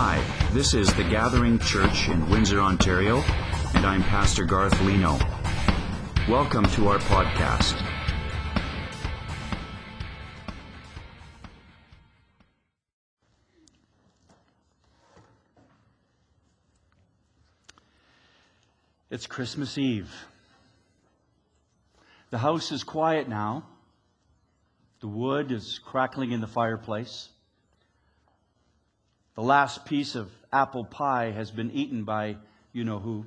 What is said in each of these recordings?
Hi, this is the Gathering Church in Windsor, Ontario, and I'm Pastor Garth Leno. Welcome to our podcast. It's Christmas Eve. The house is quiet now. The wood is crackling in the fireplace. The last piece of apple pie has been eaten by you know who.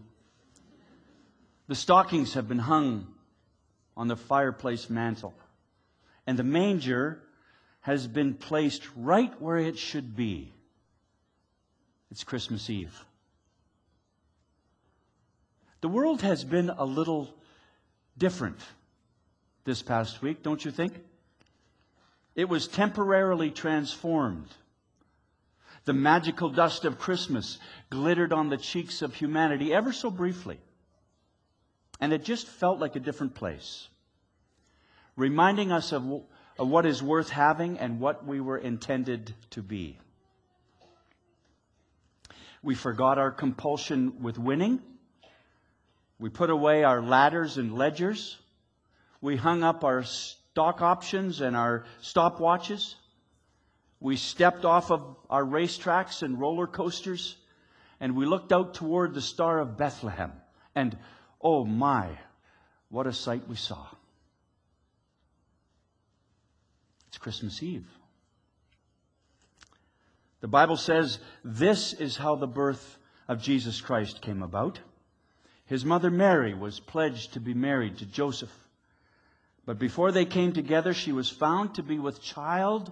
The stockings have been hung on the fireplace mantel. And the manger has been placed right where it should be. It's Christmas Eve. The world has been a little different this past week, don't you think? It was temporarily transformed. The magical dust of Christmas glittered on the cheeks of humanity ever so briefly. And it just felt like a different place, reminding us of, of what is worth having and what we were intended to be. We forgot our compulsion with winning. We put away our ladders and ledgers. We hung up our stock options and our stopwatches. We stepped off of our racetracks and roller coasters and we looked out toward the Star of Bethlehem. And oh my, what a sight we saw. It's Christmas Eve. The Bible says this is how the birth of Jesus Christ came about. His mother Mary was pledged to be married to Joseph. But before they came together, she was found to be with child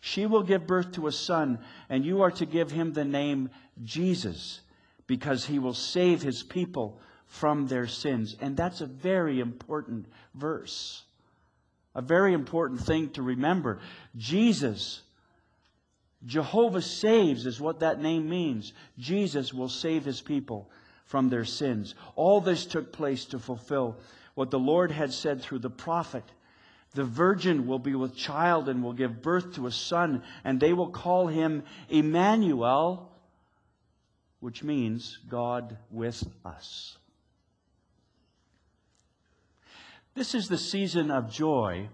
She will give birth to a son, and you are to give him the name Jesus, because he will save his people from their sins. And that's a very important verse. A very important thing to remember. Jesus, Jehovah saves, is what that name means. Jesus will save his people from their sins. All this took place to fulfill what the Lord had said through the prophet the virgin will be with child and will give birth to a son, and they will call him Emmanuel, which means God with us. This is the season of joy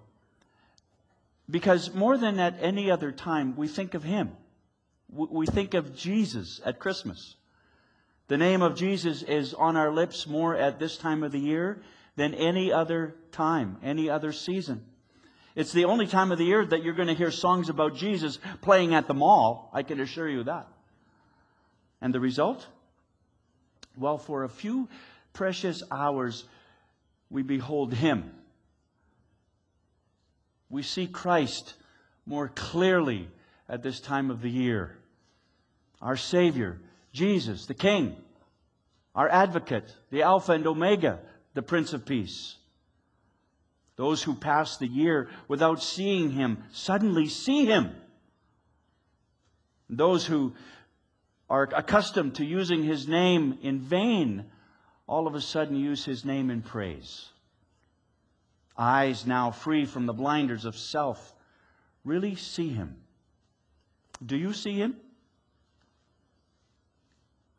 because more than at any other time, we think of him. We think of Jesus at Christmas. The name of Jesus is on our lips more at this time of the year than any other time, any other season. It's the only time of the year that you're going to hear songs about Jesus playing at the mall. I can assure you that. And the result? Well, for a few precious hours, we behold Him. We see Christ more clearly at this time of the year. Our Savior, Jesus, the King, our Advocate, the Alpha and Omega, the Prince of Peace. Those who pass the year without seeing him suddenly see him. Those who are accustomed to using his name in vain all of a sudden use his name in praise. Eyes now free from the blinders of self really see him. Do you see him?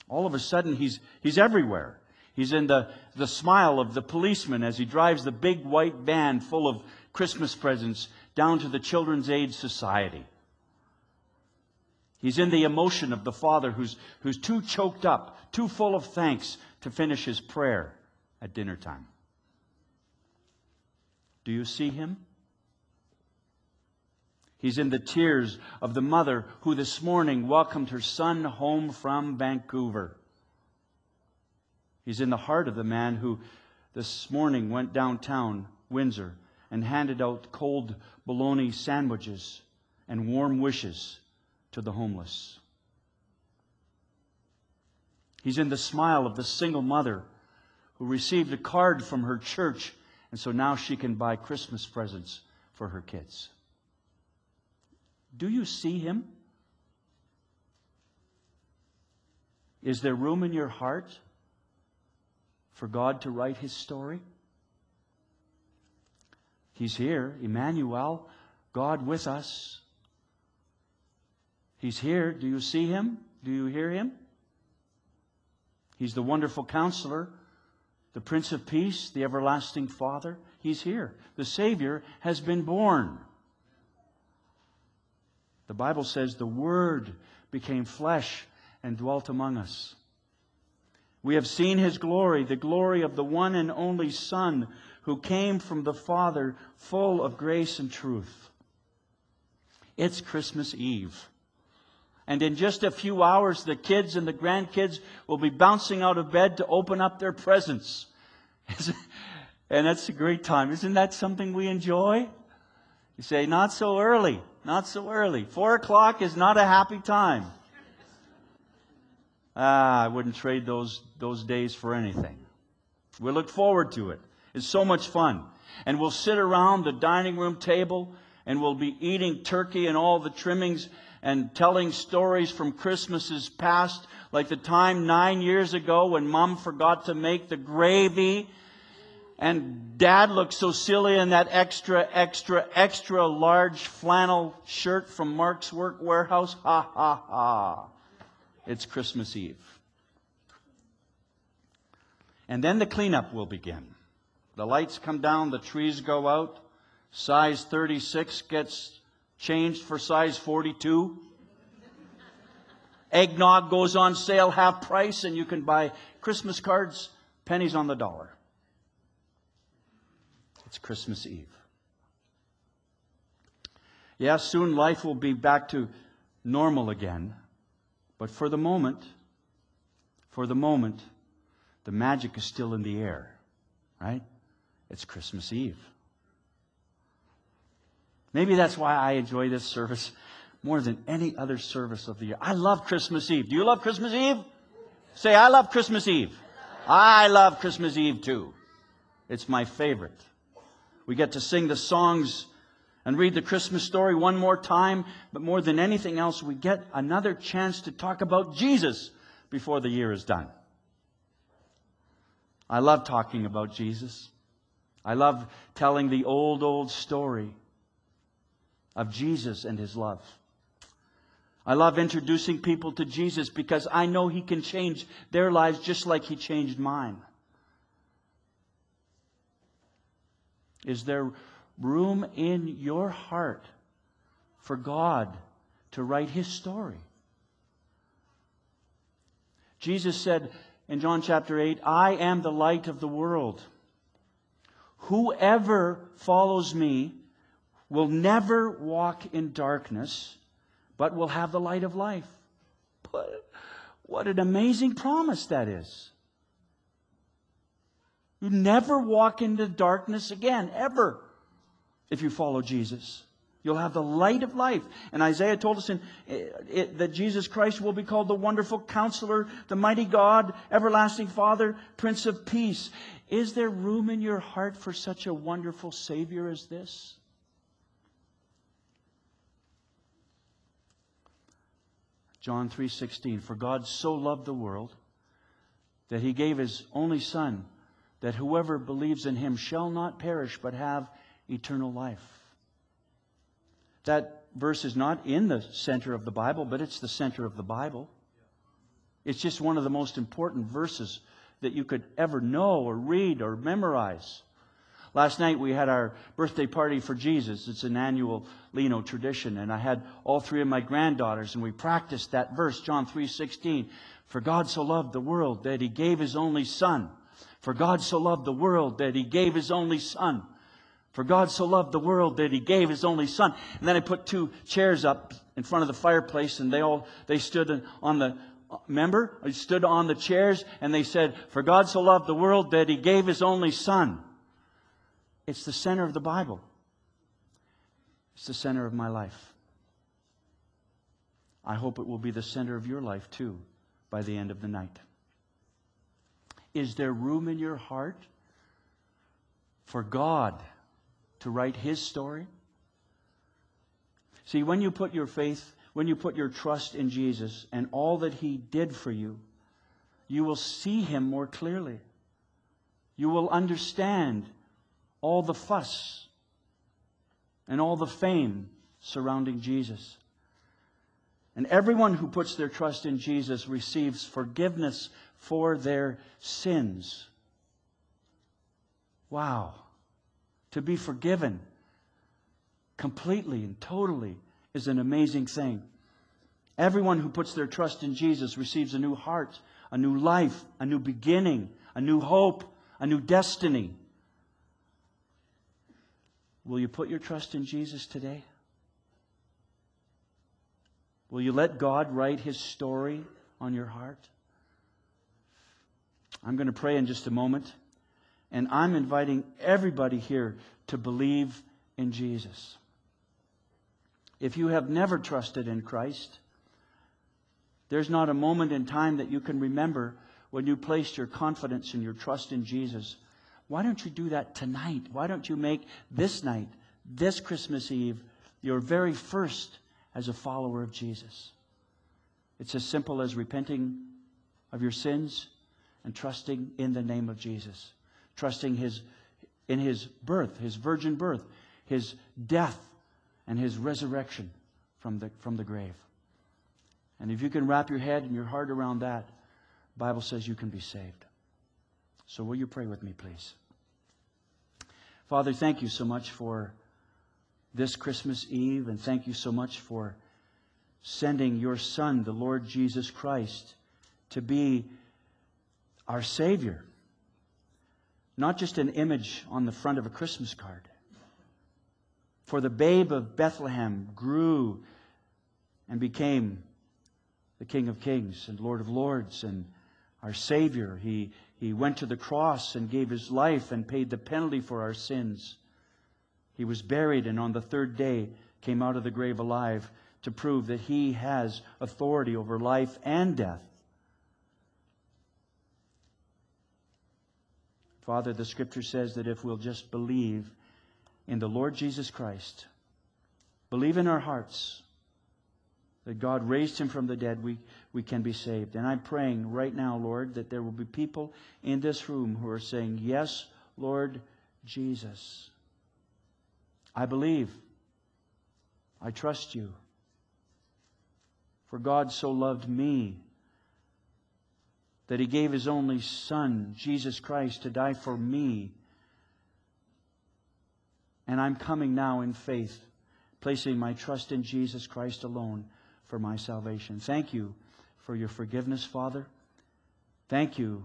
All of a sudden, he's, he's everywhere. He's in the, the smile of the policeman as he drives the big white van full of Christmas presents down to the Children's Aid Society. He's in the emotion of the father who's, who's too choked up, too full of thanks to finish his prayer at dinner time. Do you see him? He's in the tears of the mother who this morning welcomed her son home from Vancouver. He's in the heart of the man who this morning went downtown, Windsor, and handed out cold bologna sandwiches and warm wishes to the homeless. He's in the smile of the single mother who received a card from her church, and so now she can buy Christmas presents for her kids. Do you see him? Is there room in your heart for God to write his story? He's here, Emmanuel, God with us. He's here. Do you see him? Do you hear him? He's the wonderful counselor, the Prince of Peace, the everlasting Father. He's here. The Savior has been born. The Bible says the Word became flesh and dwelt among us. We have seen his glory, the glory of the one and only Son who came from the Father, full of grace and truth. It's Christmas Eve. And in just a few hours, the kids and the grandkids will be bouncing out of bed to open up their presents. and that's a great time. Isn't that something we enjoy? You say, not so early. Not so early. Four o'clock is not a happy time. Ah, I wouldn't trade those, those days for anything. We look forward to it. It's so much fun. And we'll sit around the dining room table and we'll be eating turkey and all the trimmings and telling stories from Christmases past, like the time nine years ago when mom forgot to make the gravy and dad looked so silly in that extra, extra, extra large flannel shirt from Mark's Work Warehouse. Ha ha ha. It's Christmas Eve. And then the cleanup will begin. The lights come down, the trees go out. Size 36 gets changed for size 42. Eggnog goes on sale half price, and you can buy Christmas cards pennies on the dollar. It's Christmas Eve. Yes, soon life will be back to normal again. But for the moment, for the moment, the magic is still in the air, right? It's Christmas Eve. Maybe that's why I enjoy this service more than any other service of the year. I love Christmas Eve. Do you love Christmas Eve? Say, I love Christmas Eve. I love Christmas Eve too. It's my favorite. We get to sing the songs and read the Christmas story one more time, but more than anything else, we get another chance to talk about Jesus before the year is done. I love talking about Jesus. I love telling the old, old story of Jesus and his love. I love introducing people to Jesus because I know he can change their lives just like he changed mine. Is there room in your heart for God to write his story? Jesus said in John chapter 8, I am the light of the world. Whoever follows me will never walk in darkness, but will have the light of life. What an amazing promise that is. You never walk into darkness again, ever, if you follow Jesus. You'll have the light of life. And Isaiah told us in, eh, it, that Jesus Christ will be called the wonderful counselor, the mighty God, everlasting Father, Prince of Peace. Is there room in your heart for such a wonderful Savior as this? John 3:16 For God so loved the world that he gave his only son that whoever believes in him shall not perish but have eternal life. That verse is not in the center of the Bible, but it's the center of the Bible. It's just one of the most important verses that you could ever know or read or memorize. Last night we had our birthday party for Jesus. It's an annual Leno tradition. And I had all three of my granddaughters and we practiced that verse, John 3.16. For God so loved the world that he gave his only son. For God so loved the world that he gave his only son. For God so loved the world that he gave his only son. And then I put two chairs up in front of the fireplace and they all, they stood on the, remember? I stood on the chairs and they said, For God so loved the world that he gave his only son. It's the center of the Bible. It's the center of my life. I hope it will be the center of your life too by the end of the night. Is there room in your heart for God to write His story? See, when you put your faith, when you put your trust in Jesus and all that He did for you, you will see Him more clearly. You will understand all the fuss and all the fame surrounding Jesus. And everyone who puts their trust in Jesus receives forgiveness for their sins. Wow. To be forgiven completely and totally is an amazing thing. Everyone who puts their trust in Jesus receives a new heart, a new life, a new beginning, a new hope, a new destiny. Will you put your trust in Jesus today? Will you let God write his story on your heart? I'm going to pray in just a moment, and I'm inviting everybody here to believe in Jesus. If you have never trusted in Christ, there's not a moment in time that you can remember when you placed your confidence and your trust in Jesus. Why don't you do that tonight? Why don't you make this night, this Christmas Eve, your very first as a follower of Jesus. It's as simple as repenting of your sins and trusting in the name of Jesus, trusting his, in his birth, his virgin birth, his death, and his resurrection from the, from the grave. And if you can wrap your head and your heart around that, Bible says you can be saved. So will you pray with me, please? Father, thank you so much for this Christmas Eve, and thank you so much for sending your Son, the Lord Jesus Christ, to be our Savior. Not just an image on the front of a Christmas card. For the babe of Bethlehem grew and became the King of Kings and Lord of Lords and our Savior. He, he went to the cross and gave his life and paid the penalty for our sins. He was buried and on the third day came out of the grave alive to prove that he has authority over life and death. Father, the scripture says that if we'll just believe in the Lord Jesus Christ, believe in our hearts that God raised him from the dead, we, we can be saved. And I'm praying right now, Lord, that there will be people in this room who are saying, Yes, Lord Jesus. I believe. I trust you. For God so loved me that he gave his only Son, Jesus Christ, to die for me. And I'm coming now in faith, placing my trust in Jesus Christ alone for my salvation. Thank you for your forgiveness, Father. Thank you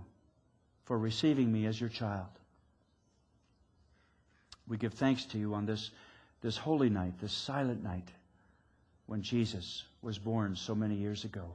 for receiving me as your child. We give thanks to you on this, this holy night, this silent night, when Jesus was born so many years ago.